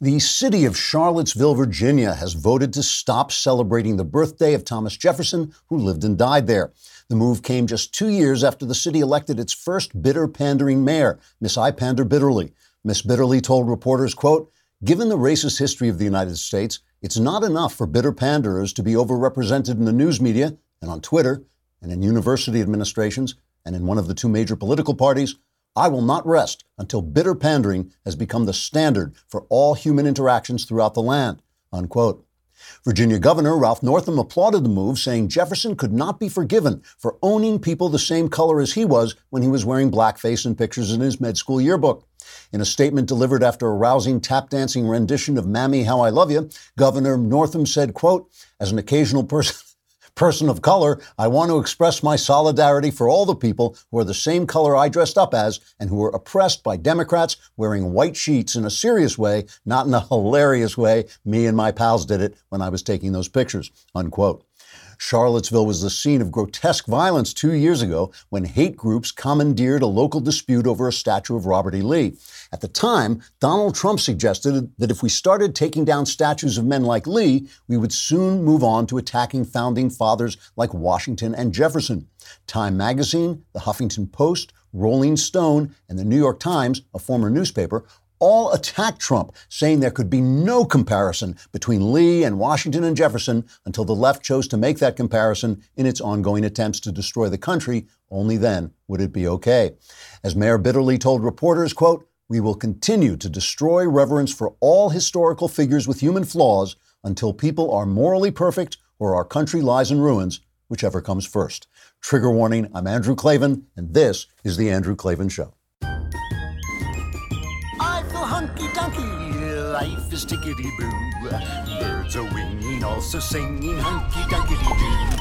The city of Charlottesville, Virginia has voted to stop celebrating the birthday of Thomas Jefferson, who lived and died there. The move came just two years after the city elected its first bitter pandering mayor, Miss I Pander Bitterly. Miss Bitterly told reporters, quote, Given the racist history of the United States, it's not enough for bitter panderers to be overrepresented in the news media and on Twitter and in university administrations and in one of the two major political parties. I will not rest until bitter pandering has become the standard for all human interactions throughout the land. Unquote. Virginia Governor Ralph Northam applauded the move, saying Jefferson could not be forgiven for owning people the same color as he was when he was wearing blackface in pictures in his med school yearbook. In a statement delivered after a rousing tap dancing rendition of Mammy How I Love You, Governor Northam said, quote, as an occasional person person of color, I want to express my solidarity for all the people who are the same color I dressed up as and who were oppressed by Democrats wearing white sheets in a serious way, not in a hilarious way. Me and my pals did it when I was taking those pictures. Unquote. Charlottesville was the scene of grotesque violence two years ago when hate groups commandeered a local dispute over a statue of Robert E. Lee. At the time, Donald Trump suggested that if we started taking down statues of men like Lee, we would soon move on to attacking founding fathers like Washington and Jefferson. Time magazine, the Huffington Post, Rolling Stone, and the New York Times, a former newspaper, all attacked Trump, saying there could be no comparison between Lee and Washington and Jefferson until the left chose to make that comparison in its ongoing attempts to destroy the country. Only then would it be okay. As Mayor Bitterly told reporters, quote, we will continue to destroy reverence for all historical figures with human flaws until people are morally perfect or our country lies in ruins, whichever comes first. Trigger warning, I'm Andrew Klavan, and this is The Andrew Klavan Show boo. Birds are winging, also singing hunky dunky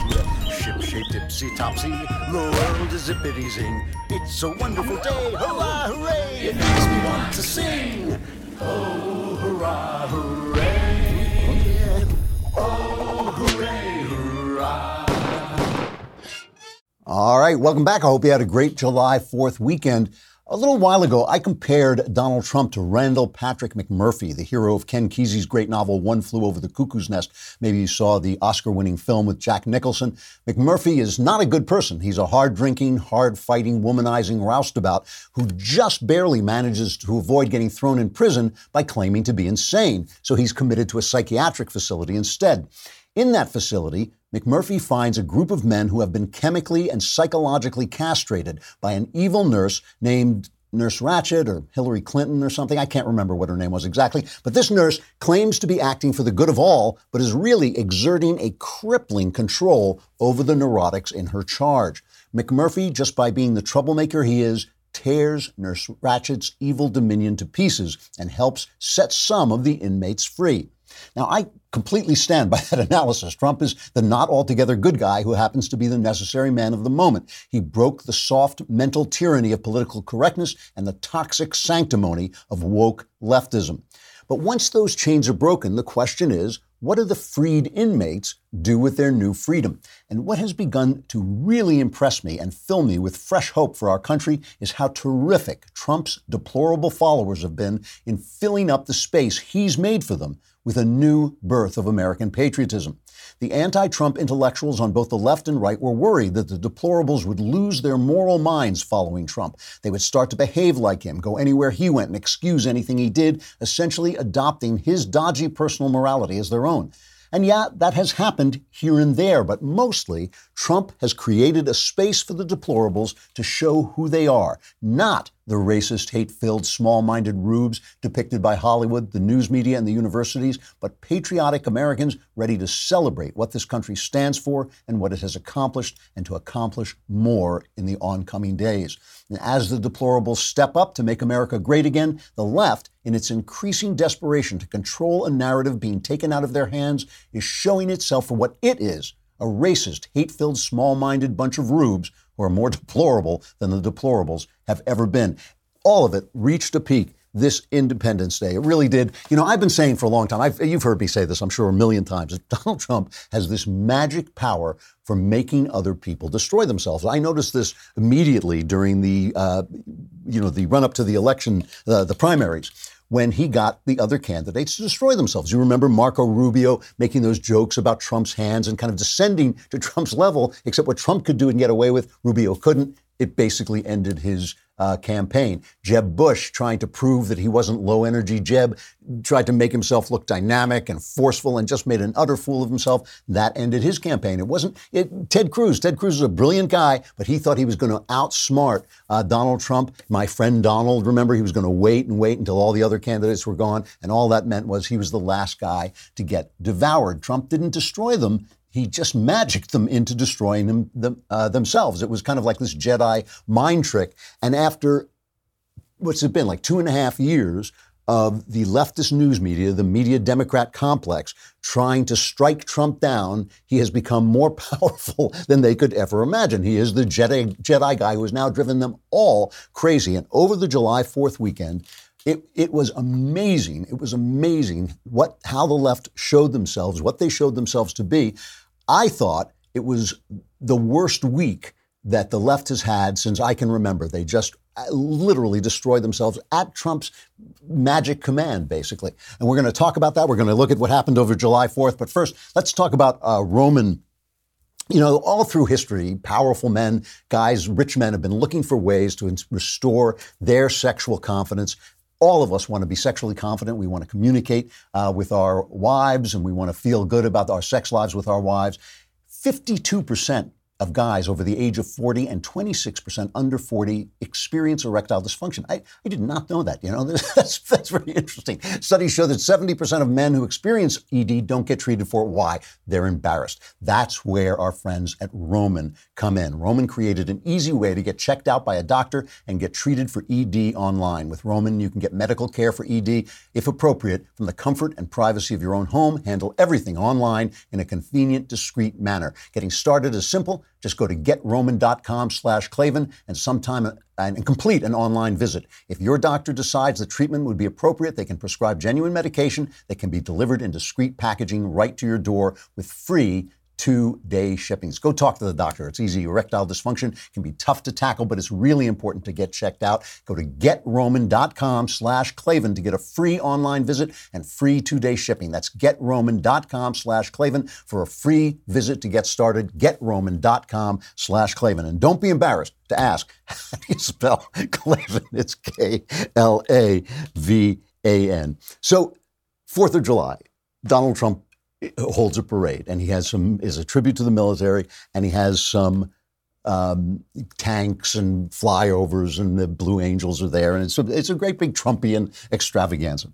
doo. Ship shape tipsy topsy, the world is zippity zing. It's a wonderful day, hurrah, hooray! It makes me want to sing. Oh, hurrah, hooray! Oh, hooray, hurrah! All right, welcome back. I hope you had a great July 4th weekend. A little while ago, I compared Donald Trump to Randall Patrick McMurphy, the hero of Ken Kesey's great novel One Flew Over the Cuckoo's Nest. Maybe you saw the Oscar winning film with Jack Nicholson. McMurphy is not a good person. He's a hard drinking, hard fighting, womanizing roustabout who just barely manages to avoid getting thrown in prison by claiming to be insane. So he's committed to a psychiatric facility instead. In that facility, McMurphy finds a group of men who have been chemically and psychologically castrated by an evil nurse named Nurse Ratched or Hillary Clinton or something. I can't remember what her name was exactly. But this nurse claims to be acting for the good of all, but is really exerting a crippling control over the neurotics in her charge. McMurphy, just by being the troublemaker he is, tears Nurse Ratched's evil dominion to pieces and helps set some of the inmates free. Now, I completely stand by that analysis. Trump is the not altogether good guy who happens to be the necessary man of the moment. He broke the soft mental tyranny of political correctness and the toxic sanctimony of woke leftism. But once those chains are broken, the question is what do the freed inmates do with their new freedom? And what has begun to really impress me and fill me with fresh hope for our country is how terrific Trump's deplorable followers have been in filling up the space he's made for them with a new birth of American patriotism. The anti Trump intellectuals on both the left and right were worried that the deplorables would lose their moral minds following Trump. They would start to behave like him, go anywhere he went, and excuse anything he did, essentially adopting his dodgy personal morality as their own. And yeah, that has happened here and there, but mostly Trump has created a space for the deplorables to show who they are, not the racist, hate filled, small minded rubes depicted by Hollywood, the news media, and the universities, but patriotic Americans ready to celebrate what this country stands for and what it has accomplished, and to accomplish more in the oncoming days. And as the deplorables step up to make America great again, the left, in its increasing desperation to control a narrative being taken out of their hands, is showing itself for what it is a racist, hate filled, small minded bunch of rubes who are more deplorable than the deplorables have ever been. All of it reached a peak this Independence Day. It really did. You know, I've been saying for a long time, I've, you've heard me say this, I'm sure, a million times, Donald Trump has this magic power for making other people destroy themselves. I noticed this immediately during the, uh, you know, the run up to the election, uh, the primaries when he got the other candidates to destroy themselves. You remember Marco Rubio making those jokes about Trump's hands and kind of descending to Trump's level, except what Trump could do and get away with, Rubio couldn't. It basically ended his uh, campaign. Jeb Bush trying to prove that he wasn't low energy. Jeb tried to make himself look dynamic and forceful and just made an utter fool of himself. That ended his campaign. It wasn't it, Ted Cruz. Ted Cruz is a brilliant guy, but he thought he was going to outsmart uh, Donald Trump. My friend Donald, remember, he was going to wait and wait until all the other candidates were gone. And all that meant was he was the last guy to get devoured. Trump didn't destroy them he just magicked them into destroying them, them uh, themselves. It was kind of like this Jedi mind trick. And after what's it been like two and a half years of the leftist news media, the media Democrat complex, trying to strike Trump down, he has become more powerful than they could ever imagine. He is the Jedi, Jedi guy who has now driven them all crazy. And over the July 4th weekend, it, it was amazing. It was amazing what how the left showed themselves, what they showed themselves to be. I thought it was the worst week that the left has had since I can remember. They just uh, literally destroyed themselves at Trump's magic command, basically. And we're going to talk about that. We're going to look at what happened over July 4th. But first, let's talk about uh, Roman. You know, all through history, powerful men, guys, rich men have been looking for ways to restore their sexual confidence all of us want to be sexually confident. We want to communicate uh, with our wives and we want to feel good about our sex lives with our wives. 52% of guys over the age of 40 and 26% under 40 experience erectile dysfunction. I, I did not know that. You know, that's, that's very interesting. Studies show that 70% of men who experience ED don't get treated for it. Why? They're embarrassed. That's where our friends at Roman come in. Roman created an easy way to get checked out by a doctor and get treated for ED online. With Roman, you can get medical care for ED, if appropriate, from the comfort and privacy of your own home, handle everything online in a convenient, discreet manner. Getting started is simple just go to getroman.com slash Klavan and sometime uh, and complete an online visit. If your doctor decides the treatment would be appropriate, they can prescribe genuine medication that can be delivered in discreet packaging right to your door with free two day shippings. Go talk to the doctor. It's easy. Erectile dysfunction can be tough to tackle, but it's really important to get checked out. Go to getroman.com slash Klavan to get a free online visit and free two day shipping. That's getroman.com slash Klavan for a free visit to get started. Getroman.com slash Klavan. And don't be embarrassed to ask how do you spell Klavan? It's K L A V A N. So, 4th of July, Donald Trump holds a parade, and he has some is a tribute to the military, and he has some um, tanks and flyovers, and the Blue Angels are there, and it's a, it's a great big Trumpian extravaganza.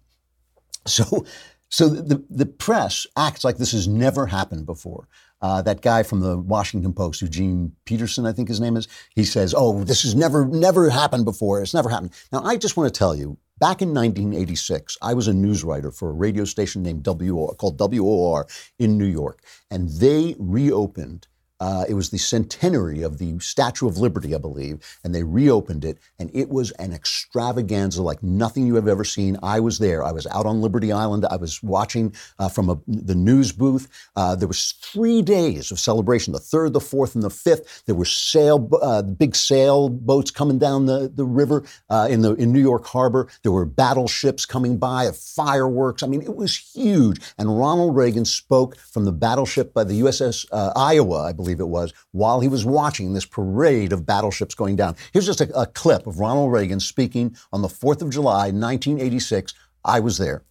So, so the the press acts like this has never happened before. Uh, that guy from the Washington Post, Eugene Peterson, I think his name is, he says, "Oh, this has never never happened before. It's never happened." Now, I just want to tell you, Back in 1986, I was a news writer for a radio station named WOR, called WOR in New York, and they reopened uh, it was the centenary of the Statue of Liberty, I believe, and they reopened it, and it was an extravaganza like nothing you have ever seen. I was there. I was out on Liberty Island. I was watching uh, from a, the news booth. Uh, there was three days of celebration: the third, the fourth, and the fifth. There were sail, uh, big sailboats coming down the the river uh, in the in New York Harbor. There were battleships coming by, fireworks. I mean, it was huge. And Ronald Reagan spoke from the battleship by the USS uh, Iowa, I believe believe it was, while he was watching this parade of battleships going down. Here's just a, a clip of Ronald Reagan speaking on the 4th of July, 1986. I was there.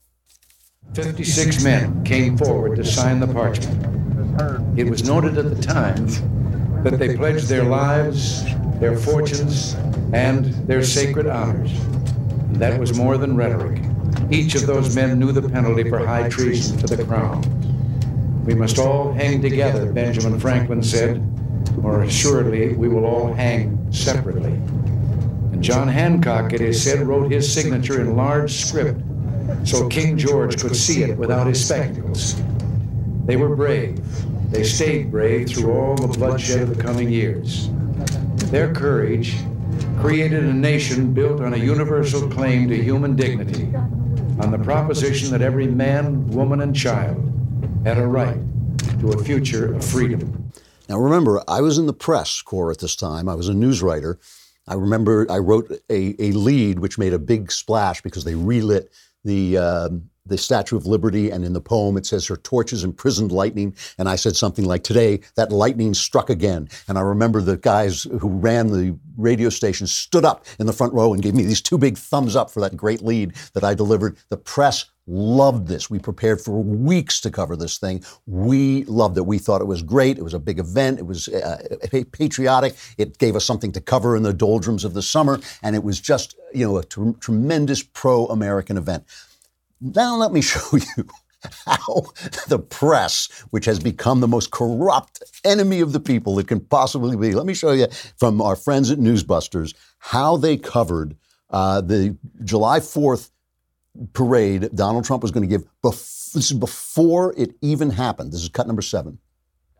56 men came forward to sign the parchment. It was noted at the time that they pledged their lives, their fortunes, and their sacred honors. And that was more than rhetoric. Each of those men knew the penalty for high treason to the crown. We must all hang together, Benjamin Franklin said, or assuredly we will all hang separately. And John Hancock, it is said, wrote his signature in large script so King George could see it without his spectacles. They were brave. They stayed brave through all the bloodshed of the coming years. Their courage created a nation built on a universal claim to human dignity, on the proposition that every man, woman, and child had a right to a future of freedom. Now, remember, I was in the press corps at this time. I was a news writer. I remember I wrote a, a lead which made a big splash because they relit the um, the Statue of Liberty, and in the poem it says her torches imprisoned lightning. And I said something like, "Today that lightning struck again." And I remember the guys who ran the radio station stood up in the front row and gave me these two big thumbs up for that great lead that I delivered. The press loved this. We prepared for weeks to cover this thing. We loved it. We thought it was great. It was a big event. It was uh, patriotic. It gave us something to cover in the doldrums of the summer, and it was just you know a tr- tremendous pro-American event. Now let me show you how the press, which has become the most corrupt enemy of the people it can possibly be, let me show you from our friends at Newsbusters how they covered uh, the July 4th parade Donald Trump was going to give. Bef- this is before it even happened. This is cut number seven.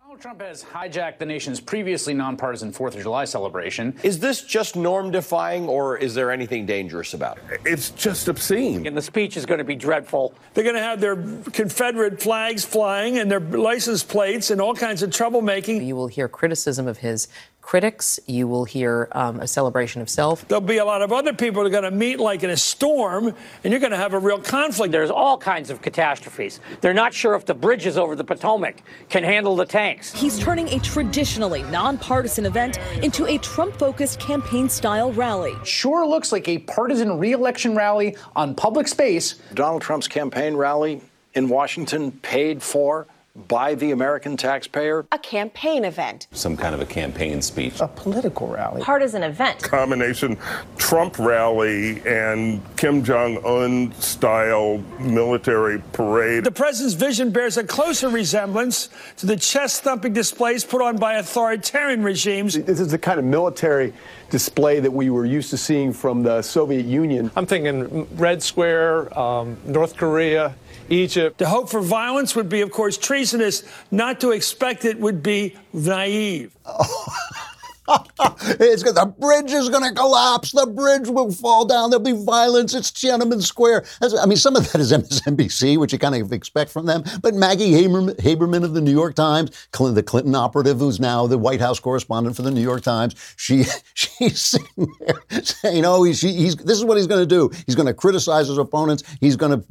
Donald Trump has hijacked the nation's previously nonpartisan 4th of July celebration. Is this just norm defying, or is there anything dangerous about it? It's just obscene. And the speech is going to be dreadful. They're going to have their Confederate flags flying and their license plates and all kinds of troublemaking. You will hear criticism of his critics. You will hear um, a celebration of self. There'll be a lot of other people who are going to meet like in a storm, and you're going to have a real conflict. There's all kinds of catastrophes. They're not sure if the bridges over the Potomac can handle the tanks. He's turning a traditionally nonpartisan event into a Trump focused campaign style rally. Sure looks like a partisan reelection rally on public space. Donald Trump's campaign rally in Washington paid for by the American taxpayer? A campaign event. Some kind of a campaign speech. A political rally. Partisan event. Combination Trump rally and Kim Jong un style military parade. The president's vision bears a closer resemblance to the chest thumping displays put on by authoritarian regimes. This is the kind of military display that we were used to seeing from the Soviet Union. I'm thinking Red Square, um, North Korea, Egypt. The hope for violence would be, of course, treasonous. Not to expect it would be naive. it's the bridge is going to collapse. The bridge will fall down. There'll be violence. It's Tiananmen Square. That's, I mean, some of that is MSNBC, which you kind of expect from them. But Maggie Haberman, Haberman of the New York Times, the Clinton operative, who's now the White House correspondent for the New York Times, she she's sitting there saying, "Oh, he's, he's this is what he's going to do. He's going to criticize his opponents. He's going to,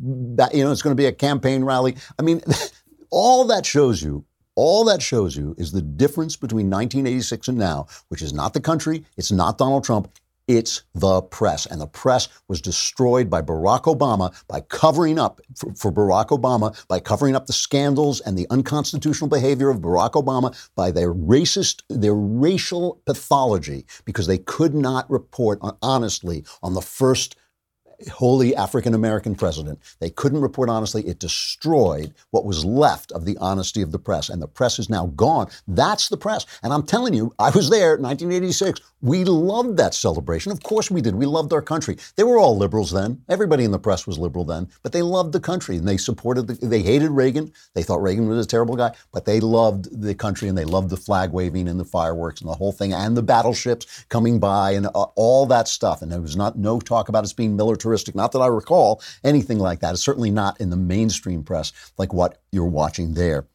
you know, it's going to be a campaign rally." I mean, all that shows you all that shows you is the difference between 1986 and now, which is not the country, it's not Donald Trump, it's the press. And the press was destroyed by Barack Obama by covering up, for, for, Barack Obama, by covering up the scandals and the unconstitutional behavior of Barack Obama by their racist, their racial pathology, because they could not report on, honestly on the first wholly African American president. They couldn't report honestly. It destroyed what was left of the honesty of the press. And the press is now gone. That's the press. And I'm telling you, I was there 1986. We loved that celebration. Of course we did. We loved our country. They were all liberals then. Everybody in the press was liberal then. But they loved the country and they supported, the, they hated Reagan. They thought Reagan was a terrible guy. But they loved the country and they loved the flag waving and the fireworks and the whole thing and the battleships coming by and uh, all that stuff. And there was not no talk about us being military militaristic. Not that I recall anything like that. It's certainly not in the mainstream press like what you're watching there.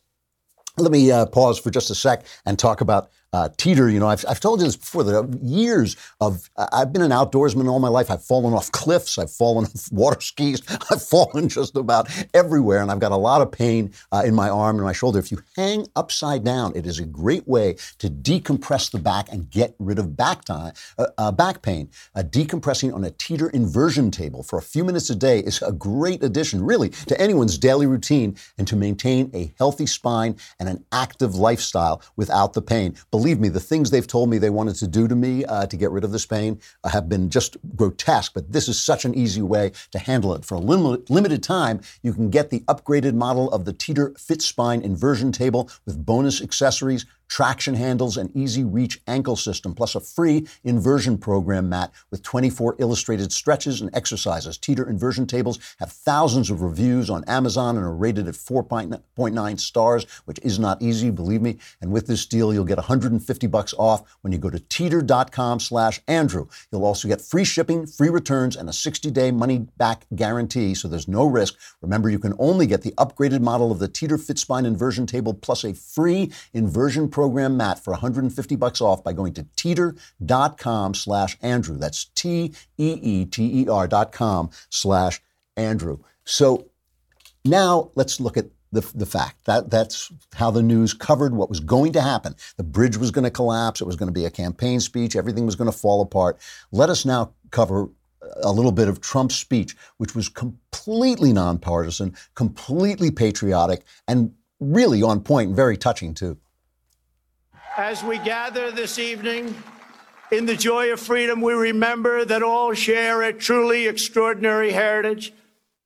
Let me uh, pause for just a sec and talk about uh, teeter. You know, I've, I've told you this before. That years of I've been an outdoorsman all my life. I've fallen off cliffs. I've fallen off water skis. I've fallen just about everywhere, and I've got a lot of pain uh, in my arm and my shoulder. If you hang upside down, it is a great way to decompress the back and get rid of back time, uh, uh back pain. Uh, decompressing on a teeter inversion table for a few minutes a day is a great addition, really, to anyone's daily routine and to maintain a healthy spine and an active lifestyle without the pain. Believe me, the things they've told me they wanted to do to me uh, to get rid of this pain uh, have been just grotesque, but this is such an easy way to handle it. For a lim- limited time, you can get the upgraded model of the Teeter Fit Spine inversion table with bonus accessories traction handles, and easy reach ankle system, plus a free inversion program mat with 24 illustrated stretches and exercises. Teeter inversion tables have thousands of reviews on Amazon and are rated at 4.9 stars, which is not easy, believe me. And with this deal, you'll get 150 bucks off when you go to teeter.com slash Andrew. You'll also get free shipping, free returns, and a 60-day money-back guarantee, so there's no risk. Remember, you can only get the upgraded model of the Teeter Fit Spine inversion table plus a free inversion program mat for 150 bucks off by going to teeter.com slash Andrew. That's T-E-E-T-E-R dot com slash Andrew. So now let's look at the, the fact that that's how the news covered what was going to happen. The bridge was going to collapse. It was going to be a campaign speech. Everything was going to fall apart. Let us now cover a little bit of Trump's speech, which was completely nonpartisan, completely patriotic, and really on point and very touching too. As we gather this evening in the joy of freedom, we remember that all share a truly extraordinary heritage.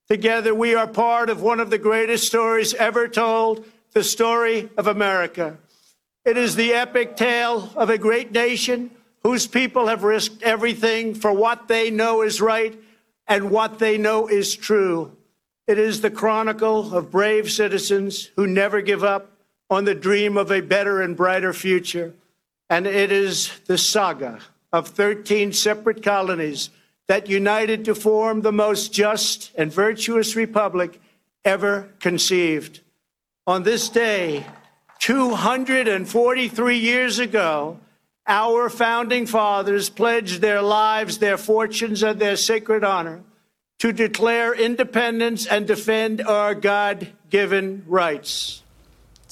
Together, we are part of one of the greatest stories ever told the story of America. It is the epic tale of a great nation whose people have risked everything for what they know is right and what they know is true. It is the chronicle of brave citizens who never give up on the dream of a better and brighter future. And it is the saga of 13 separate colonies that united to form the most just and virtuous republic ever conceived. On this day, 243 years ago, our founding fathers pledged their lives, their fortunes, and their sacred honor to declare independence and defend our God given rights.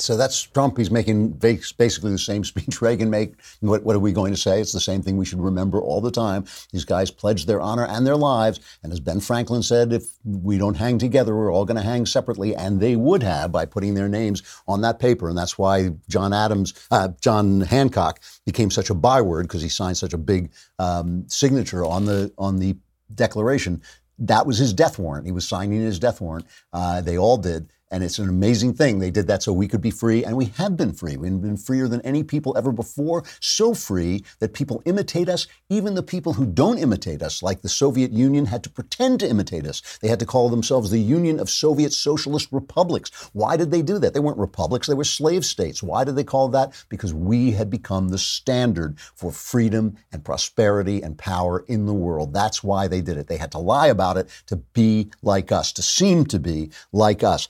So that's Trump. He's making basically the same speech Reagan made. What, what, are we going to say? It's the same thing we should remember all the time. These guys pledged their honor and their lives. And as Ben Franklin said, if we don't hang together, we're all going to hang separately. And they would have by putting their names on that paper. And that's why John Adams, uh, John Hancock became such a byword because he signed such a big um, signature on the on the Declaration. That was his death warrant. He was signing his death warrant. Uh, they all did. And it's an amazing thing. They did that so we could be free, and we have been free. We've been freer than any people ever before. So free that people imitate us. Even the people who don't imitate us, like the Soviet Union, had to pretend to imitate us. They had to call themselves the Union of Soviet Socialist Republics. Why did they do that? They weren't republics, they were slave states. Why did they call that? Because we had become the standard for freedom and prosperity and power in the world. That's why they did it. They had to lie about it to be like us, to seem to be like us.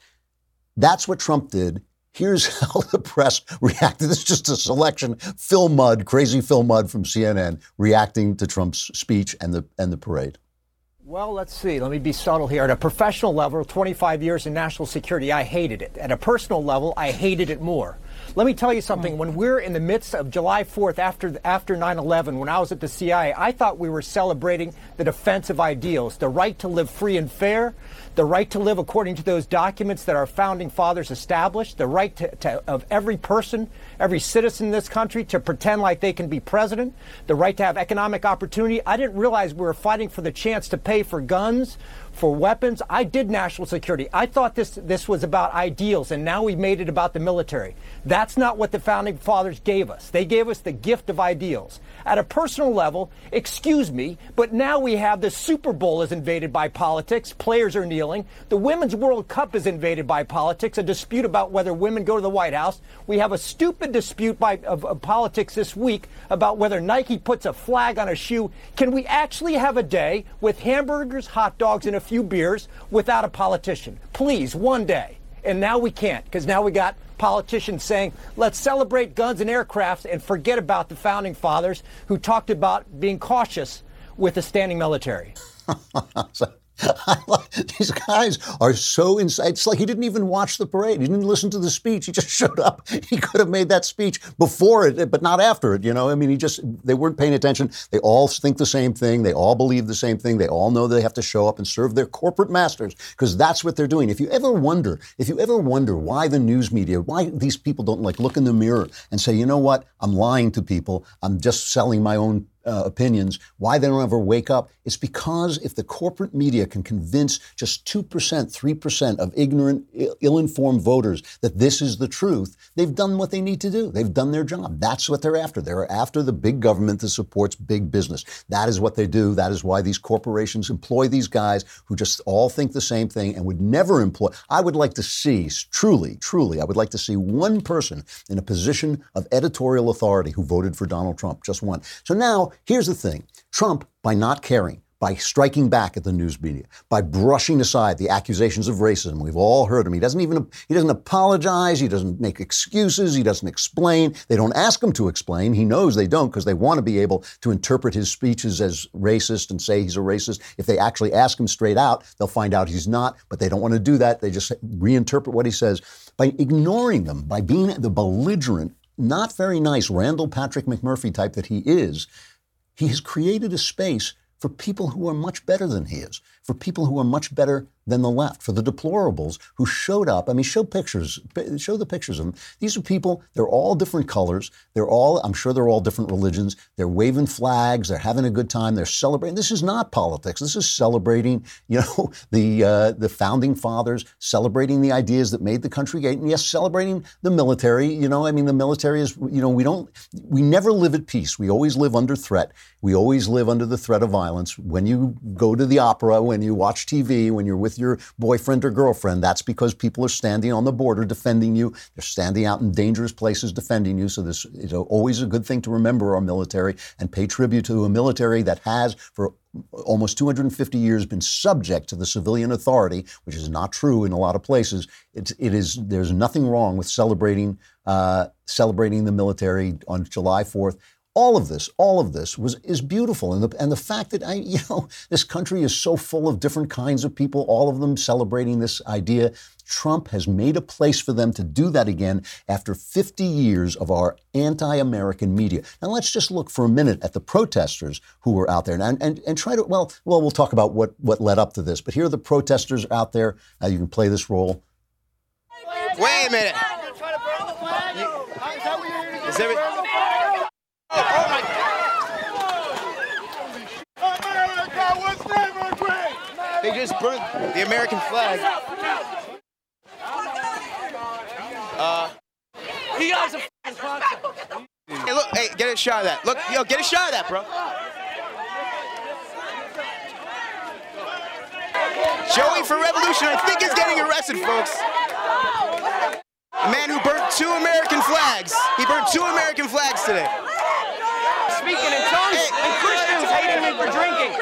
That's what Trump did. Here's how the press reacted. This is just a selection. Phil Mudd, crazy Phil Mudd from CNN, reacting to Trump's speech and the and the parade. Well, let's see. Let me be subtle here. At a professional level, 25 years in national security, I hated it. At a personal level, I hated it more. Let me tell you something. When we're in the midst of July 4th after after 9/11, when I was at the CIA, I thought we were celebrating the defense of ideals, the right to live free and fair, the right to live according to those documents that our founding fathers established, the right to, to, of every person, every citizen in this country to pretend like they can be president, the right to have economic opportunity. I didn't realize we were fighting for the chance to pay for guns, for weapons. I did national security. I thought this this was about ideals, and now we've made it about the military. That's not what the founding fathers gave us. They gave us the gift of ideals. At a personal level, excuse me, but now we have the Super Bowl is invaded by politics. Players are kneeling. The Women's World Cup is invaded by politics. A dispute about whether women go to the White House. We have a stupid dispute by, of, of politics this week about whether Nike puts a flag on a shoe. Can we actually have a day with hamburgers, hot dogs, and a few beers without a politician? Please, one day. And now we can't because now we got politicians saying, let's celebrate guns and aircrafts and forget about the founding fathers who talked about being cautious with a standing military. These guys are so inside. It's like he didn't even watch the parade. He didn't listen to the speech. He just showed up. He could have made that speech before it, but not after it. You know, I mean, he just, they weren't paying attention. They all think the same thing. They all believe the same thing. They all know they have to show up and serve their corporate masters because that's what they're doing. If you ever wonder, if you ever wonder why the news media, why these people don't like look in the mirror and say, you know what, I'm lying to people. I'm just selling my own uh, opinions, why they don't ever wake up, it's because if the corporate media can convince just 2%, 3% of ignorant, ill informed voters that this is the truth, they've done what they need to do. They've done their job. That's what they're after. They're after the big government that supports big business. That is what they do. That is why these corporations employ these guys who just all think the same thing and would never employ. I would like to see, truly, truly, I would like to see one person in a position of editorial authority who voted for Donald Trump, just one. So now, here's the thing Trump, by not caring, by striking back at the news media, by brushing aside the accusations of racism. We've all heard him. He doesn't even he doesn't apologize. He doesn't make excuses. He doesn't explain. They don't ask him to explain. He knows they don't because they want to be able to interpret his speeches as racist and say he's a racist. If they actually ask him straight out, they'll find out he's not. But they don't want to do that. They just reinterpret what he says by ignoring them, by being the belligerent, not very nice Randall Patrick McMurphy type that he is. He has created a space for people who are much better than he is, for people who are much better than the left, for the deplorables who showed up. I mean, show pictures, show the pictures of them. These are people, they're all different colors. They're all, I'm sure they're all different religions. They're waving flags. They're having a good time. They're celebrating. This is not politics. This is celebrating, you know, the, uh, the founding fathers, celebrating the ideas that made the country great. And yes, celebrating the military. You know, I mean, the military is, you know, we don't, we never live at peace. We always live under threat. We always live under the threat of violence. When you go to the opera, when you watch TV, when you're with your boyfriend or girlfriend, that's because people are standing on the border defending you. They're standing out in dangerous places defending you. So this is always a good thing to remember our military and pay tribute to a military that has, for almost 250 years been subject to the civilian authority, which is not true in a lot of places. It's, it is there's nothing wrong with celebrating uh, celebrating the military on July 4th all of this, all of this was is beautiful, and the and the fact that I, you know, this country is so full of different kinds of people, all of them celebrating this idea. Trump has made a place for them to do that again after 50 years of our anti-American media. Now let's just look for a minute at the protesters who were out there and, and, and try to well well we'll talk about what what led up to this, but here are the protesters out there. Uh, you can play this roll. Wait a minute. Is every, They just burned the American flag. Uh, guys are Hey, look, hey, get a shot of that. Look, yo, get a shot of that, bro. Joey for Revolution, I think is getting arrested, folks. A man who burnt two American flags. He burnt two American flags today. Speaking in tongues and Christians hating me for drinking.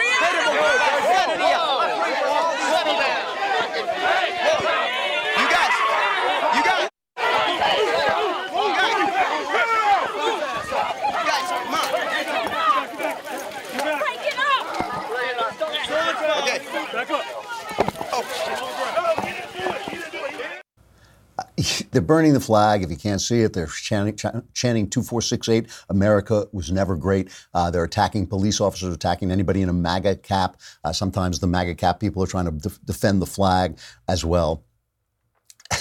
You guys, you guys. You guys, come on. Okay. They're burning the flag. If you can't see it, they're chanting, ch- chanting 2468, America was never great. Uh, they're attacking police officers, attacking anybody in a MAGA cap. Uh, sometimes the MAGA cap people are trying to def- defend the flag as well.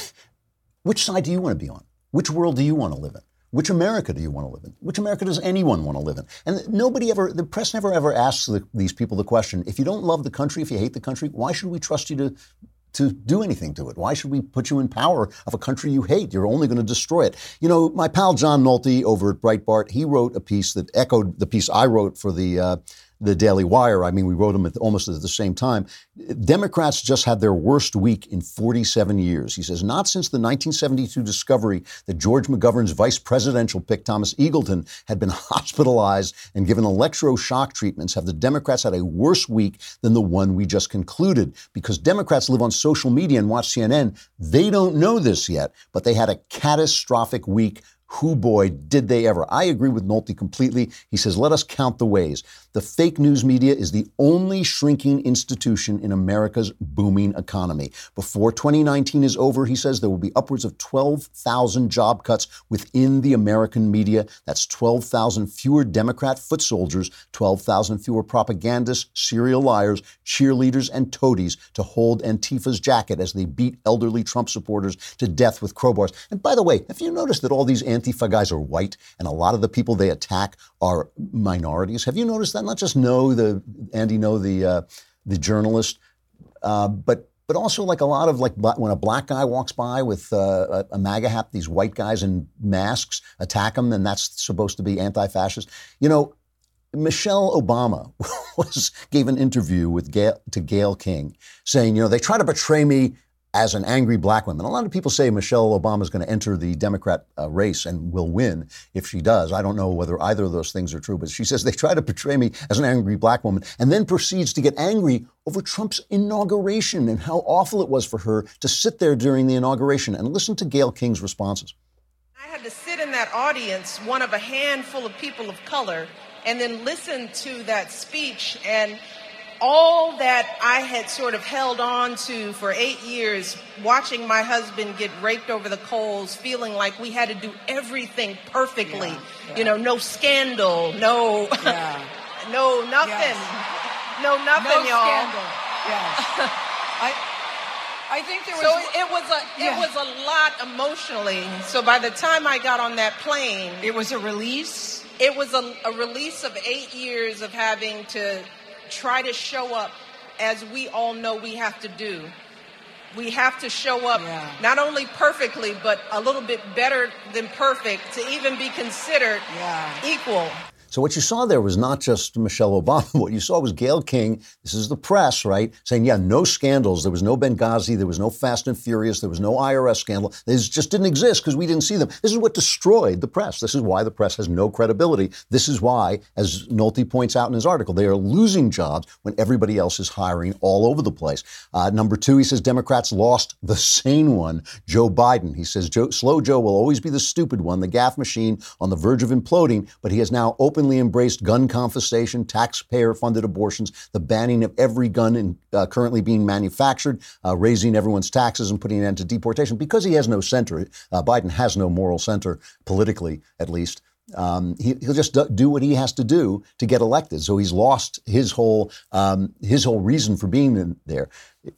Which side do you want to be on? Which world do you want to live in? Which America do you want to live in? Which America does anyone want to live in? And nobody ever, the press never ever asks the, these people the question if you don't love the country, if you hate the country, why should we trust you to to do anything to it? Why should we put you in power of a country you hate? You're only going to destroy it. You know, my pal John Nolte over at Breitbart, he wrote a piece that echoed the piece I wrote for the uh, the Daily Wire. I mean, we wrote them at almost at the same time. Democrats just had their worst week in 47 years. He says, not since the 1972 discovery that George McGovern's vice presidential pick, Thomas Eagleton, had been hospitalized and given electroshock treatments, have the Democrats had a worse week than the one we just concluded. Because Democrats live on social media and watch CNN, they don't know this yet, but they had a catastrophic week who boy did they ever. I agree with Nolte completely. He says, let us count the ways. The fake news media is the only shrinking institution in America's booming economy. Before 2019 is over, he says there will be upwards of 12,000 job cuts within the American media. That's 12,000 fewer Democrat foot soldiers, 12,000 fewer propagandists, serial liars, cheerleaders, and toadies to hold Antifa's jacket as they beat elderly Trump supporters to death with crowbars. And by the way, have you noticed that all these Antifa guys are white and a lot of the people they attack are minorities? Have you noticed that? Not just know the Andy Ngo the uh, the journalist, uh, but but also like a lot of like when a black guy walks by with uh, a, MAGA hat, these white guys in masks attack him, and that's supposed to be anti-fascist. You know, Michelle Obama was gave an interview with Gayle, to Gayle King, saying, you know, they try to betray me as an angry black woman. A lot of people say Michelle Obama is going to enter the Democrat uh, race and will win if she does. I don't know whether either of those things are true, but she says they try to portray me as an angry black woman and then proceeds to get angry over Trump's inauguration and how awful it was for her to sit there during the inauguration. And listen to Gayle King's responses. I had to sit in that audience, one of a handful of people of color, and then listen to that speech and all that I had sort of held on to for eight years, watching my husband get raked over the coals, feeling like we had to do everything perfectly. Yeah, yeah. You know, no scandal, no, Yeah. no nothing, Yes. no nothing, no y'all. scandal. Yes. I, I think there was. So it was a it was a lot emotionally. So by the time I got on that plane, it was a release. It was a, a release of eight years of having to try to show up as we all know we have to do. We have to show up not only perfectly, but a little bit better than perfect to even be considered equal. So what you saw there was not just Michelle Obama. What you saw was Gayle King. This is the press, right? Saying, yeah, no scandals. There was no Benghazi. There was no Fast and Furious. There was no IRS scandal. These just didn't exist because we didn't see them. This is what destroyed the press. This is why the press has no credibility. This is why, as Nolte points out in his article, they are losing jobs when everybody else is hiring all over the place. Uh, number two, he says Democrats lost the sane one, Joe Biden. He says Joe, slow Joe will always be the stupid one, the gaffe machine on the verge of imploding, but he has now openly embraced gun confiscation, taxpayer-funded abortions, the banning of every gun in, uh, currently being manufactured, uh, raising everyone's taxes and putting an end to deportation because he has no center. Uh, Biden has no moral center politically, at least. Um, he, will just do- what he has to do to get elected. So he's lost his whole um, his whole reason for being in there.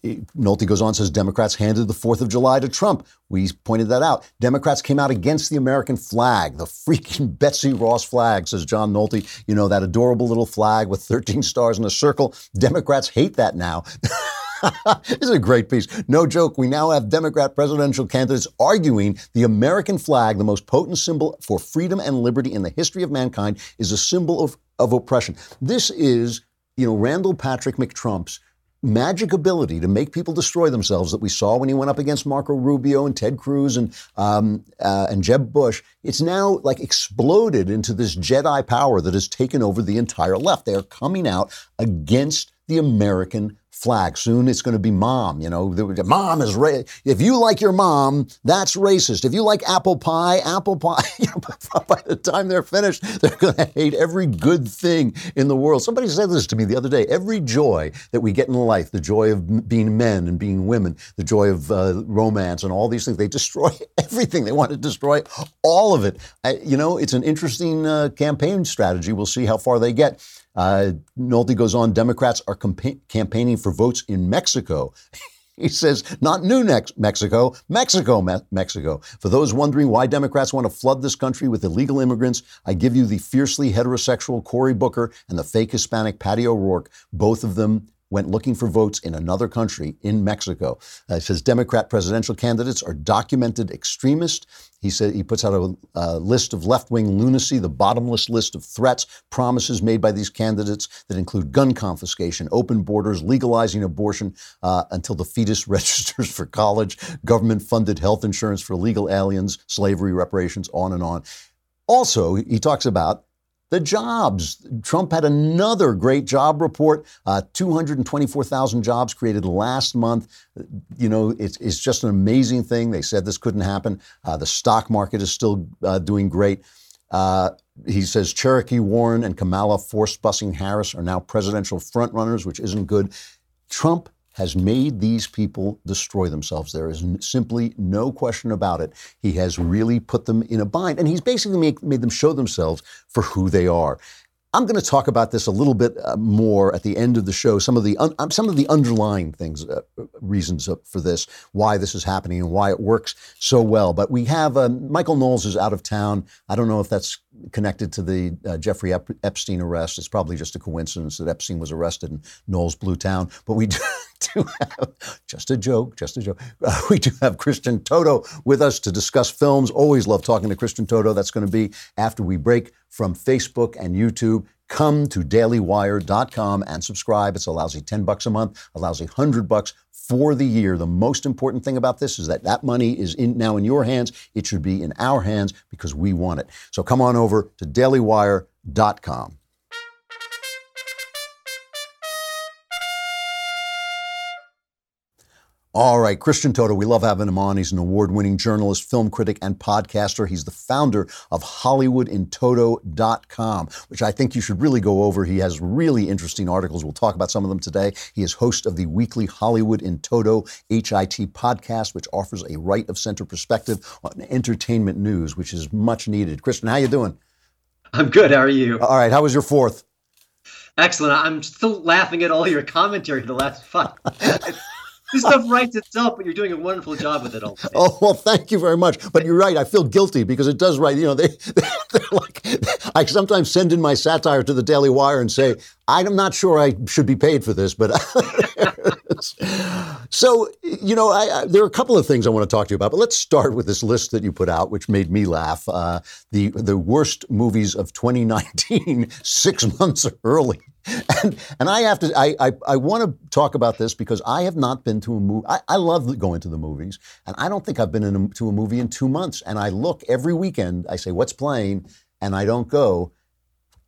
Nolte goes on says Democrats handed the Fourth of July to Trump. We pointed that out. Democrats came out against the American flag, the freaking Betsy Ross flag, says John Nolte. You know that adorable little flag with 13 stars in a circle. Democrats hate that now. this is a great piece. No joke. We now have Democrat presidential candidates arguing the American flag, the most potent symbol for freedom and liberty in the history of mankind, is a symbol of, of oppression. This is, you know, Randall Patrick McTrump's magic ability to make people destroy themselves that we saw when he went up against Marco Rubio and Ted Cruz and um, uh, and Jeb Bush. It's now like exploded into this Jedi power that has taken over the entire left. They are coming out against the American flag. Soon it's going to be mom. You know, mom is ra- if you like your mom, that's racist. If you like apple pie, apple pie. By the time they're finished, they're going to hate every good thing in the world. Somebody said this to me the other day. Every joy that we get in life, the joy of being men and being women, the joy of uh, romance and all these things, they destroy everything. They want to destroy all of it. I, you know, it's an interesting uh, campaign strategy. We'll see how far they get. Uh, Nolte goes on, Democrats are campa- campaigning for votes in Mexico. He says, not New Mexico, Mexico, Me- Mexico. For those wondering why Democrats want to flood this country with illegal immigrants, I give you the fiercely heterosexual Cory Booker and the fake Hispanic Patty O'Rourke. Both of them went looking for votes in another country, in Mexico. Uh, says Democrat presidential candidates are documented extremists. He said he puts out a, a list of left-wing lunacy, the bottomless list of threats, promises made by these candidates that include gun confiscation, open borders, legalizing abortion uh, until the fetus registers for college, government-funded health insurance for illegal aliens, slavery reparations, on and on. Also, he talks about the jobs. Trump had another great job report. Uh, 224,000 jobs created last month. You know, it's, it's just an amazing thing. They said this couldn't happen. Uh, the stock market is still uh, doing great. Uh, he says Cherokee Warren and Kamala force busing Harris are now presidential frontrunners, which isn't good. Trump has made these people destroy themselves. There is simply no question about it. He has really put them in a bind, and he's basically make, made them show themselves for who they are. I'm going to talk about this a little bit uh, more at the end of the show. Some of the un- um, some of the underlying things, uh, reasons uh, for this, why this is happening, and why it works so well. But we have um, Michael Knowles is out of town. I don't know if that's connected to the uh, Jeffrey Ep- Epstein arrest. It's probably just a coincidence that Epstein was arrested and Knowles blew town. But we do, do have just a joke, just a joke. Uh, we do have Christian Toto with us to discuss films. Always love talking to Christian Toto. That's going to be after we break from Facebook and YouTube. Come to dailywire.com and subscribe. It's a lousy 10 bucks a month, a lousy 100 bucks for the year. The most important thing about this is that that money is in, now in your hands. It should be in our hands because we want it. So come on over to dailywire.com. All right, Christian Toto, we love having him on. He's an award winning journalist, film critic, and podcaster. He's the founder of HollywoodInToto.com, which I think you should really go over. He has really interesting articles. We'll talk about some of them today. He is host of the weekly Hollywood in Toto HIT podcast, which offers a right of center perspective on entertainment news, which is much needed. Christian, how you doing? I'm good. How are you? All right, how was your fourth? Excellent. I'm still laughing at all your commentary the last five. this stuff writes itself, but you're doing a wonderful job with it all. Oh well, thank you very much. But you're right. I feel guilty because it does write. You know, they they're like. I sometimes send in my satire to the Daily Wire and say I'm not sure I should be paid for this, but so you know, I, I, there are a couple of things I want to talk to you about. But let's start with this list that you put out, which made me laugh. Uh, the the worst movies of 2019, six months early. And, and I have to, I, I, I want to talk about this because I have not been to a movie. I, I love going to the movies, and I don't think I've been a, to a movie in two months. And I look every weekend, I say, what's playing? And I don't go.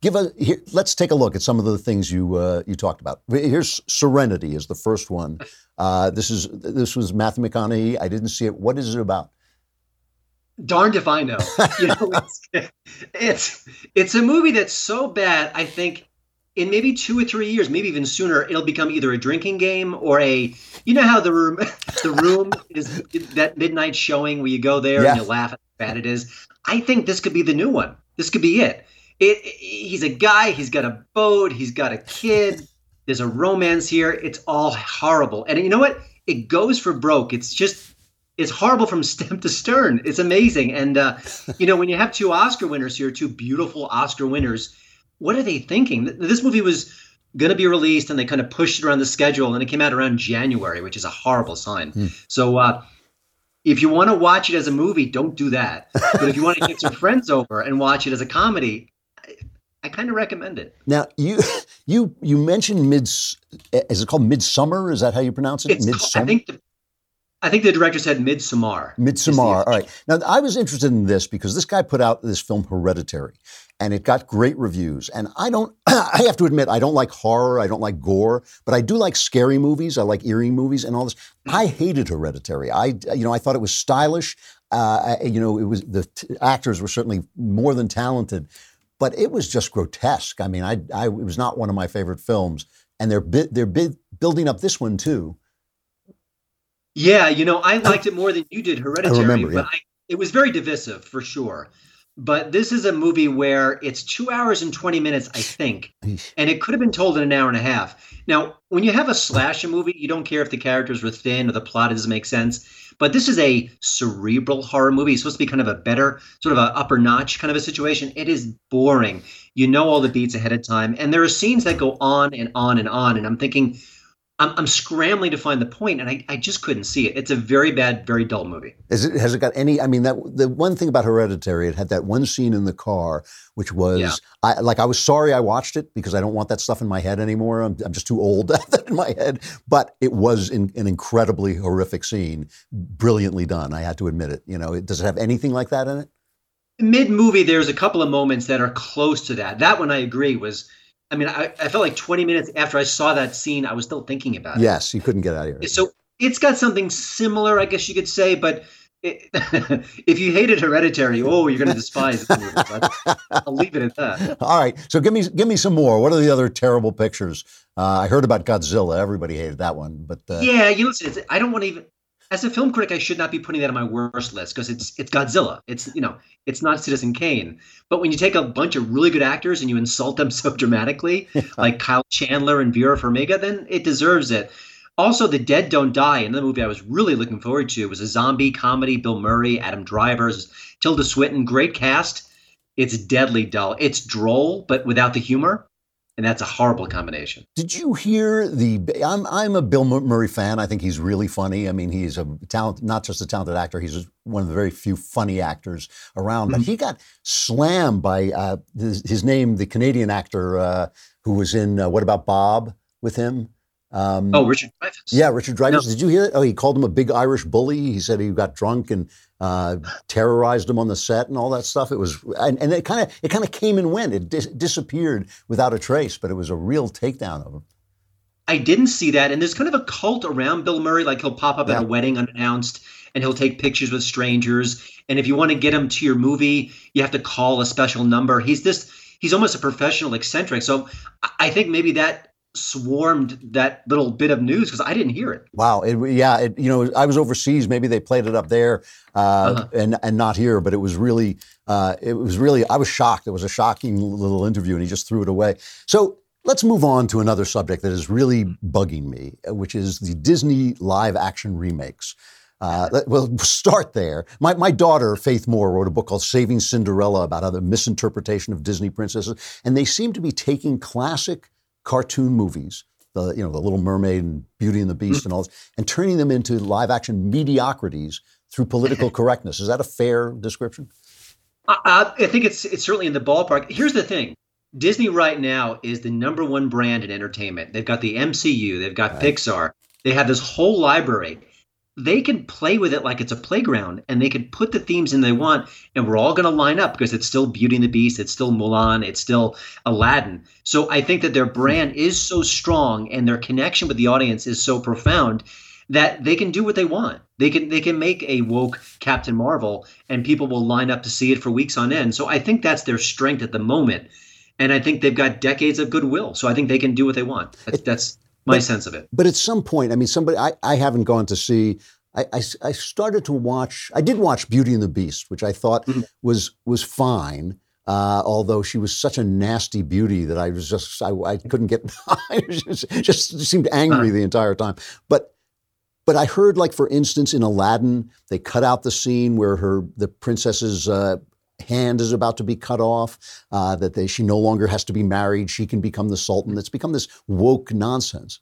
Give a, here, let's take a look at some of the things you, uh, you talked about. Here's Serenity is the first one. Uh, this is, this was Matthew McConaughey. I didn't see it. What is it about? Darned if I know. You know it's, it's, it's a movie that's so bad, I think in maybe two or three years, maybe even sooner, it'll become either a drinking game or a, you know how the room, the room is that midnight showing where you go there Yeah. and you laugh at how bad it is. I think this could be the new one. This could be it. It, he's a guy. He's got a boat. He's got a kid. There's a romance here. It's all horrible. And you know what? It goes for broke. It's just, it's horrible from stem to stern. It's amazing. And uh, you know, when you have two Oscar winners here, two beautiful Oscar winners, what are they thinking? This movie was going to be released, and they kind of pushed it around the schedule, and it came out around January, which is a horrible sign. So, uh, if you want to watch it as a movie, don't do that. But if you want to get some friends over and watch it as a comedy, I, I kind of recommend it. Now you you you mentioned mid. Is it called Midsummer? Is that how you pronounce it? It's called- I think the, I think the director said Midsommar. Midsommar. All right. Now, I was interested in this because this guy put out this film Hereditary, and it got great reviews. And I don't, I have to admit, I don't like horror, I don't like gore, but I do like scary movies. I like eerie movies and all this. I hated Hereditary. I, you know, I thought it was stylish. Uh, you know, it was the t- actors were certainly more than talented, but it was just grotesque. I mean, I, I it was not one of my favorite films. And they're bi- they're bi- building up this one too. Yeah, you know, I liked it more than you did Hereditary, I remember, but yeah. I, it was very divisive for sure. But this is a movie where it's two hours and 20 minutes, I think, and it could have been told in an hour and a half. Now, when you have a slasher movie, you don't care if the characters were thin or the plot doesn't make sense. But this is a cerebral horror movie. It's supposed to be kind of a better, sort of an upper notch kind of a situation. It is boring. You know all the beats ahead of time. And there are scenes that go on and on and on. And I'm thinking, I'm, I'm scrambling to find the point, and I, I just couldn't see it. It's a very bad, very dull movie. Is it, has it got any? I mean, that the one thing about Hereditary, it had that one scene in the car, which was Yeah. I, like I was sorry I watched it because I don't want that stuff in my head anymore. I'm, I'm just too old to have that in my head. But it was in, an incredibly horrific scene, brilliantly done. I had to admit it. You know, it, does it have anything like that in it? Mid movie, there's a couple of moments that are close to that. That one I agree was. I mean, I, I felt like 20 minutes after I saw that scene, I was still thinking about it. Yes, you couldn't get out of here. So it's got something similar, I guess you could say, but it, if you hated Hereditary, oh, you're going to despise the movie. But I'll leave it at that. All right, so give me give me some more. What are the other terrible pictures? Uh, I heard about Godzilla. Everybody hated that one, but uh, Yeah, you listen. I don't want to even. As a film critic, I should not be putting that on my worst list because it's it's Godzilla. It's you know it's not Citizen Kane. But when you take a bunch of really good actors and you insult them so dramatically, like Kyle Chandler and Vera Farmiga, then it deserves it. Also, The Dead Don't Die, another movie I was really looking forward to, was a zombie comedy. Bill Murray, Adam Driver, Tilda Swinton, great cast. It's deadly dull. It's droll, but without the humor, and that's a horrible combination. Did you hear the? I'm I'm a Bill Murray fan. I think he's really funny. I mean, he's a talent, not just a talented actor. He's one of the very few funny actors around. But he got slammed by uh, his, his name, the Canadian actor uh, who was in uh, What About Bob with him. Um, oh, Richard Dreyfuss. Yeah, Richard Dreyfuss. Did you hear it? Oh, he called him a big Irish bully. He said he got drunk and uh, terrorized him on the set and all that stuff. It was, and, and it kind of it kind of came and went. It dis- disappeared without a trace, but it was a real takedown of him. I didn't see that, and there's kind of a cult around Bill Murray. Like he'll pop up Yeah. at a wedding unannounced, and he'll take pictures with strangers. And if you want to get him to your movie, you have to call a special number. He's this. He's almost a professional eccentric. So I- I think maybe that swarmed that little bit of news because I didn't hear it. Wow. It, yeah. It, you know, I was overseas. Maybe they played it up there uh, and and not here. But it was really, uh, it was really. I was shocked. It was a shocking little interview, and he just threw it away. So let's move on to another subject that is really bugging me, which is the Disney live action remakes. Uh, let- well, start there. My, my daughter, Faith Moore, wrote a book called Saving Cinderella about how the misinterpretation of Disney princesses. And they seem to be taking classic cartoon movies, the, you know, The Little Mermaid and Beauty and the Beast mm-hmm. and all this, and turning them into live action mediocrities through political correctness. Is that a fair description? I, I I think it's it's certainly in the ballpark. Here's the thing: Disney right now is the number one brand in entertainment. They've got the MCU, they've got Pixar, they have this whole library. They can play with it like it's a playground, and they can put the themes in they want, and we're all going to line up because it's still Beauty and the Beast, it's still Mulan, it's still Aladdin. So I think that their brand is so strong, and their connection with the audience is so profound that they can do what they want. They can they can make a woke Captain Marvel and people will line up to see it for weeks on end. So I think that's their strength at the moment. And I think they've got decades of goodwill. So I think they can do what they want. That's, that's my But- sense of it. But at some point, I mean, somebody, I, I haven't gone to see. I, I, I started to watch. I did watch Beauty and the Beast, which I thought was was fine. Uh, although she was such a nasty beauty that I was just I, I couldn't get. I just, just seemed angry the entire time. But but I heard, like for instance, in Aladdin, they cut out the scene where her the princess's uh, hand is about to be cut off. Uh, that they, she no longer has to be married; she can become the sultan. It's become this woke nonsense.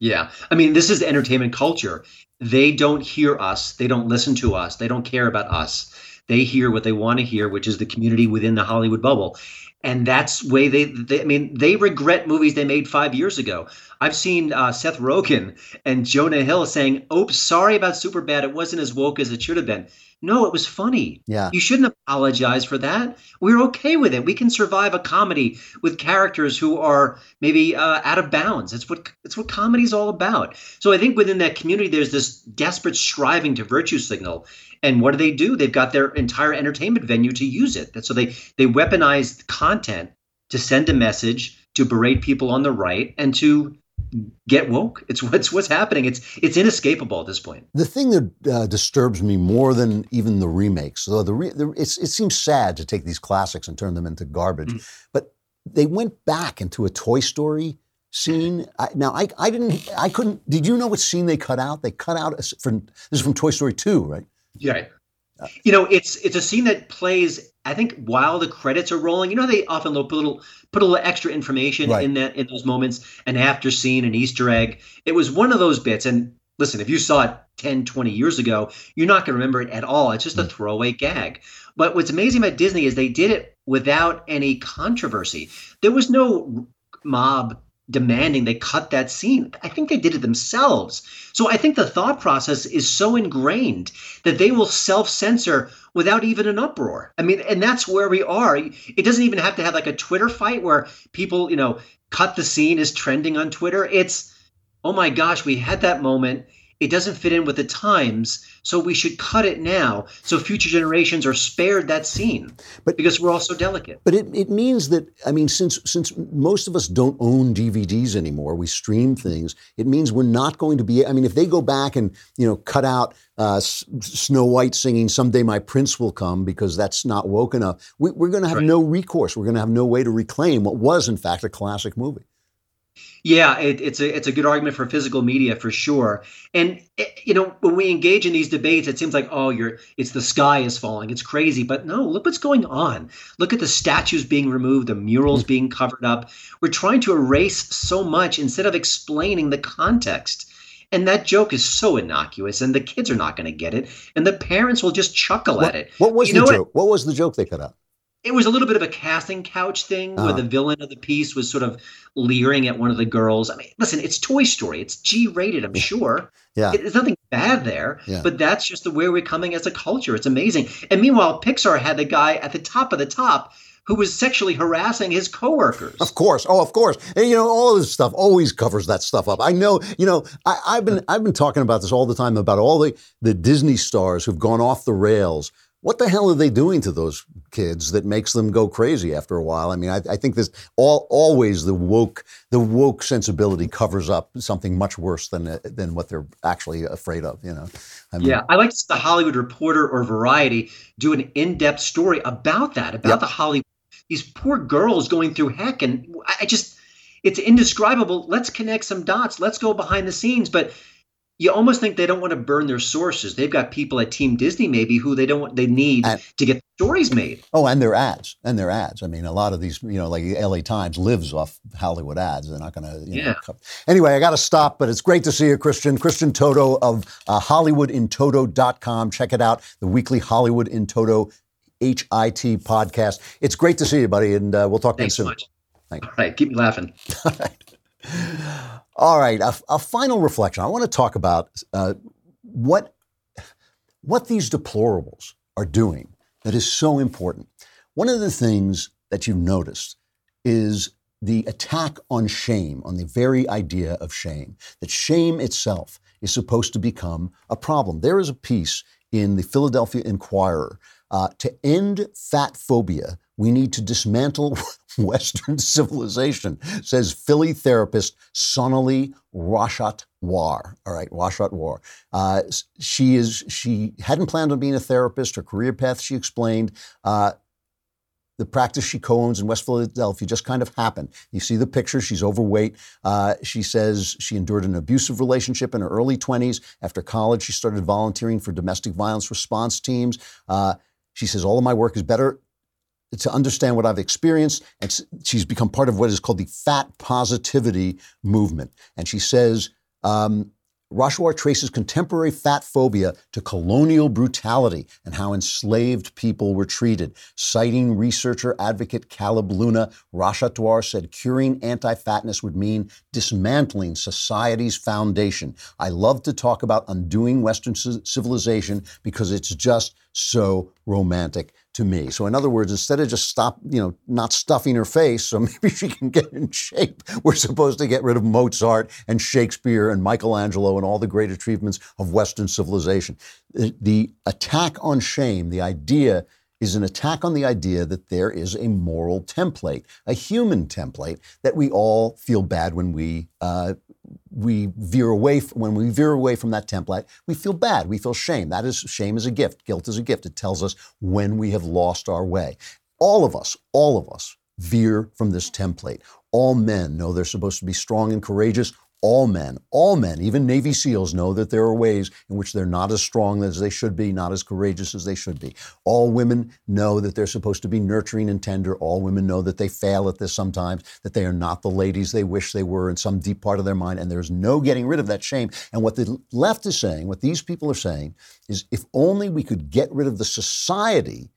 Yeah. I mean, this is entertainment culture. They don't hear us. They don't listen to us. They don't care about us. They hear what they want to hear, which is the community within the Hollywood bubble. And that's way they, they I mean, they regret movies they made five years ago. I've seen uh, Seth Rogen and Jonah Hill saying, "Oops, sorry about Superbad. It wasn't as woke as it should have been." No, it was funny. Yeah. You shouldn't apologize for that. We're okay with it. We can survive a comedy with characters who are maybe uh, out of bounds. It's what it's what comedy's all about. So I think within that community, there's this desperate striving to virtue signal. And what do they do? They've got their entire entertainment venue to use it. So they they weaponize content to send a message to berate people on the right and to get woke. It's what's what's happening. It's it's inescapable at this point. The thing that uh, disturbs me more than even the remakes, though the, re- the it's, it seems sad to take these classics and turn them into garbage, but they went back into a Toy Story scene. I, now I, I didn't I couldn't. Did you know what scene they cut out? They cut out a from this is from Toy Story two, right? Yeah. You know, it's it's a scene that plays. I think while the credits are rolling, you know, they often put a little put a little extra information Right. in that in those moments, an after scene, an Easter egg. It was one of those bits. And listen, if you saw it 10, 20 years ago, you're not going to remember it at all. It's just a mm. throwaway gag. But what's amazing about Disney is they did it without any controversy. There was no mob demanding they cut that scene. I think they did it themselves. So I think the thought process is so ingrained that they will self censor without even an uproar. I mean, and that's where we are. It doesn't even have to have like a Twitter fight where people, you know, cut the scene is trending on Twitter. It's, oh my gosh, we had that moment. It doesn't fit in with the times, so we should cut it now so future generations are spared that scene. But because we're all so delicate. But it, it means that I mean, since since most of us don't own DVDs anymore, we stream things. It means we're not going to be. I mean, if they go back and you know cut out uh, S- Snow White singing "Someday My Prince Will Come" because that's not woke enough, we, we're going to have no recourse. We're going to have no way to reclaim what was, in fact, a classic movie. Yeah, it, it's a it's a good argument for physical media for sure. And it, you know, when we engage in these debates, it seems like oh, you're it's the sky is falling. It's crazy, but no, look what's going on. Look at the statues being removed, the murals mm-hmm. being covered up. We're trying to erase so much instead of explaining the context. And that joke is so innocuous, and the kids are not going to get it, and the parents will just chuckle What, at it. what was You the know what? joke? What? was the joke they cut out? It was a little bit of a casting couch thing where Uh-huh. the villain of the piece was sort of leering at one of the girls. I mean, listen, it's Toy Story. It's G rated, I'm sure. Yeah. It- There's nothing bad there, Yeah. but that's just the way we're coming as a culture. It's amazing. And meanwhile, Pixar had the guy at the top of the top who was sexually harassing his coworkers. Of course, oh, of course. And, you know, all this stuff always covers that stuff up. I know, you know, I, I've been I've been talking about this all the time about all the the Disney stars who've gone off the rails. What the hell are they doing to those kids that makes them go crazy after a while? I mean, I, I think this all always the woke the woke sensibility covers up something much worse than than what they're actually afraid of. You know, I mean, Yeah, I like to see the Hollywood Reporter or Variety do an in-depth story about that, about Yep. the Hollywood these poor girls going through heck, and I just it's indescribable. Let's connect some dots. Let's go behind the scenes, but you almost think they don't want to burn their sources. They've got people at Team Disney maybe who they don't want they need to get stories made. Oh, and their ads, and their ads. I mean, a lot of these, you know, like the LA Times lives off Hollywood ads. They're not going to, you know. Yeah. co- Anyway, I got to stop, but it's great to see you, Christian. Christian Toto of uh, HollywoodInToto.com. Check it out, the weekly Hollywood in Toto HIT podcast. It's great to see you, buddy, and uh, we'll talk Thanks again so soon. much. Thank you. All right, keep me laughing. All right, a, a final reflection. I want to talk about uh, what what these deplorables are doing that is so important. One of the things that you've noticed is the attack on shame, on the very idea of shame. That shame itself is supposed to become a problem. There is a piece in the Philadelphia Inquirer uh, to end fat phobia. We need to dismantle Western civilization, says Philly therapist Sonali Rashat War. All right, Rashatwar. Uh, she is. She hadn't planned on being a therapist. Her career path, she explained. Uh, the practice she co-owns in West Philadelphia just kind of happened. You see the picture. She's overweight. Uh, she says she endured an abusive relationship in her early 20s. After college, she started volunteering for domestic violence response teams. Uh, she says all of my work is better to understand what I've experienced. And she's become part of what is called the fat positivity movement. And she says, um, traces contemporary fat phobia to colonial brutality and how enslaved people were treated. Citing researcher advocate Caleb Luna, Rashatwar said curing anti fatness would mean dismantling society's foundation. I love to talk about undoing Western ci- civilization because it's just so romantic to me. So, in other words, instead of just stop, you know, not stuffing her face so maybe she can get in shape, we're supposed to get rid of Mozart and Shakespeare and Michelangelo and all the great achievements of Western civilization. The, attack on shame, the idea is an attack on the idea that there is a moral template, a human template that we all feel bad when we uh, we veer away when we veer away from that template. We feel bad. We feel shame. That is shame is a gift. Guilt is a gift. It tells us when we have lost our way. All of us, all of us veer from this template. All men know they're supposed to be strong and courageous. All men, all men, even Navy SEALs know that there are ways in which they're not as strong as they should be, not as courageous as they should be. All women know that they're supposed to be nurturing and tender. All women know that they fail at this sometimes, that they are not the ladies they wish they were in some deep part of their mind, and there's no getting rid of that shame. And what the left is saying, what these people are saying, is if only we could get rid of the society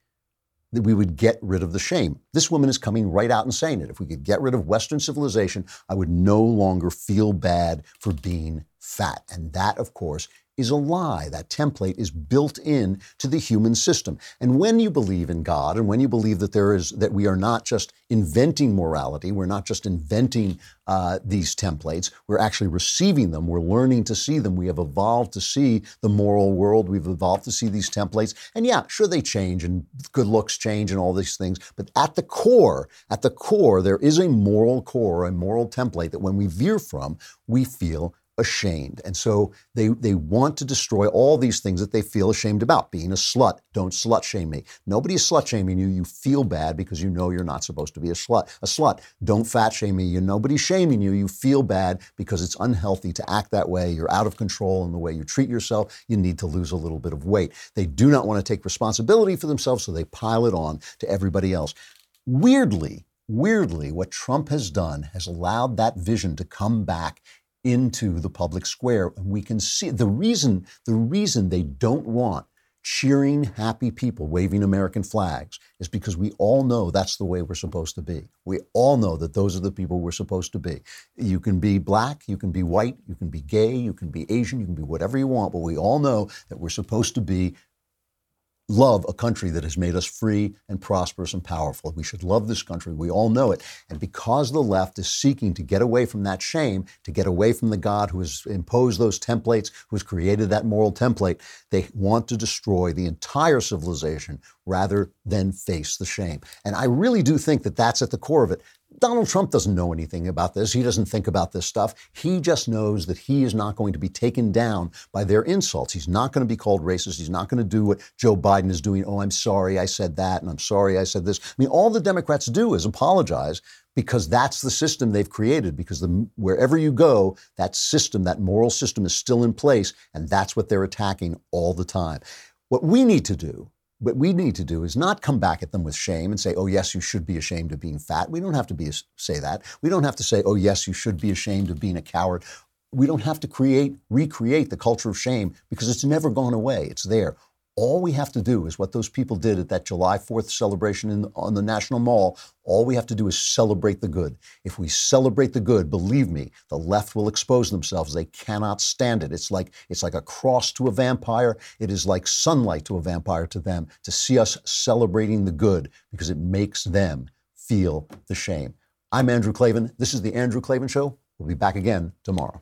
that we would get rid of the shame. This woman is coming right out and saying it. If we could get rid of Western civilization, I would no longer feel bad for being fat. And that, of course, is a lie. That template is built in to the human system. And when you believe in God and when you believe that there is that we are not just inventing morality, we're not just inventing uh, these templates, we're actually receiving them, we're learning to see them. We have evolved to see the moral world, we've evolved to see these templates. And yeah, sure they change and good looks change and all these things, but at the core, at the core, there is a moral core, a moral template that when we veer from, we feel ashamed. And so they, they want to destroy all these things that they feel ashamed about. Being a slut, don't slut shame me. Nobody is slut shaming you. You feel bad because you know you're not supposed to be a slut. A slut, don't fat shame me. You nobody's shaming you. You feel bad because it's unhealthy to act that way. You're out of control in the way you treat yourself. You need to lose a little bit of weight. They do not want to take responsibility for themselves, so they pile it on to everybody else. Weirdly, weirdly, what Trump has done has allowed that vision to come back into the public square. And we can see the reason, the reason they don't want cheering, happy people waving American flags is because we all know that's the way we're supposed to be. We all know that those are the people we're supposed to be. You can be black, you can be white, you can be gay, you can be Asian, you can be whatever you want, but we all know that we're supposed to be love a country that has made us free and prosperous and powerful. We should love this country. We all know it. And because the left is seeking to get away from that shame, to get away from the God who has imposed those templates, who has created that moral template, they want to destroy the entire civilization rather than face the shame. And I really do think that that's at the core of it. Donald Trump doesn't know anything about this. He doesn't think about this stuff. He just knows that he is not going to be taken down by their insults. He's not going to be called racist. He's not going to do what Joe Biden is doing. Oh, I'm sorry I said that, and I'm sorry I said this. I mean, all the Democrats do is apologize because that's the system they've created. Because the, wherever you go, that system, that moral system is still in place, and that's what they're attacking all the time. What we need to do what we need to do is not come back at them with shame and say, oh, yes, you should be ashamed of being fat. We don't have to be, say that. We don't have to say, oh, yes, you should be ashamed of being a coward. We don't have to create, recreate the culture of shame because it's never gone away. It's there. All we have to do is what those people did at that July 4th celebration in, on the National Mall. All we have to do is celebrate the good. If we celebrate the good, believe me, the left will expose themselves. They cannot stand it. It's like it's like a cross to a vampire. It is like sunlight to a vampire to them to see us celebrating the good because it makes them feel the shame. I'm Andrew Klavan. This is the Andrew Klavan Show. We'll be back again tomorrow.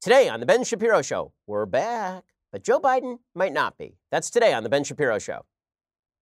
Today on The Ben Shapiro Show, we're back, but Joe Biden might not be. That's today on The Ben Shapiro Show.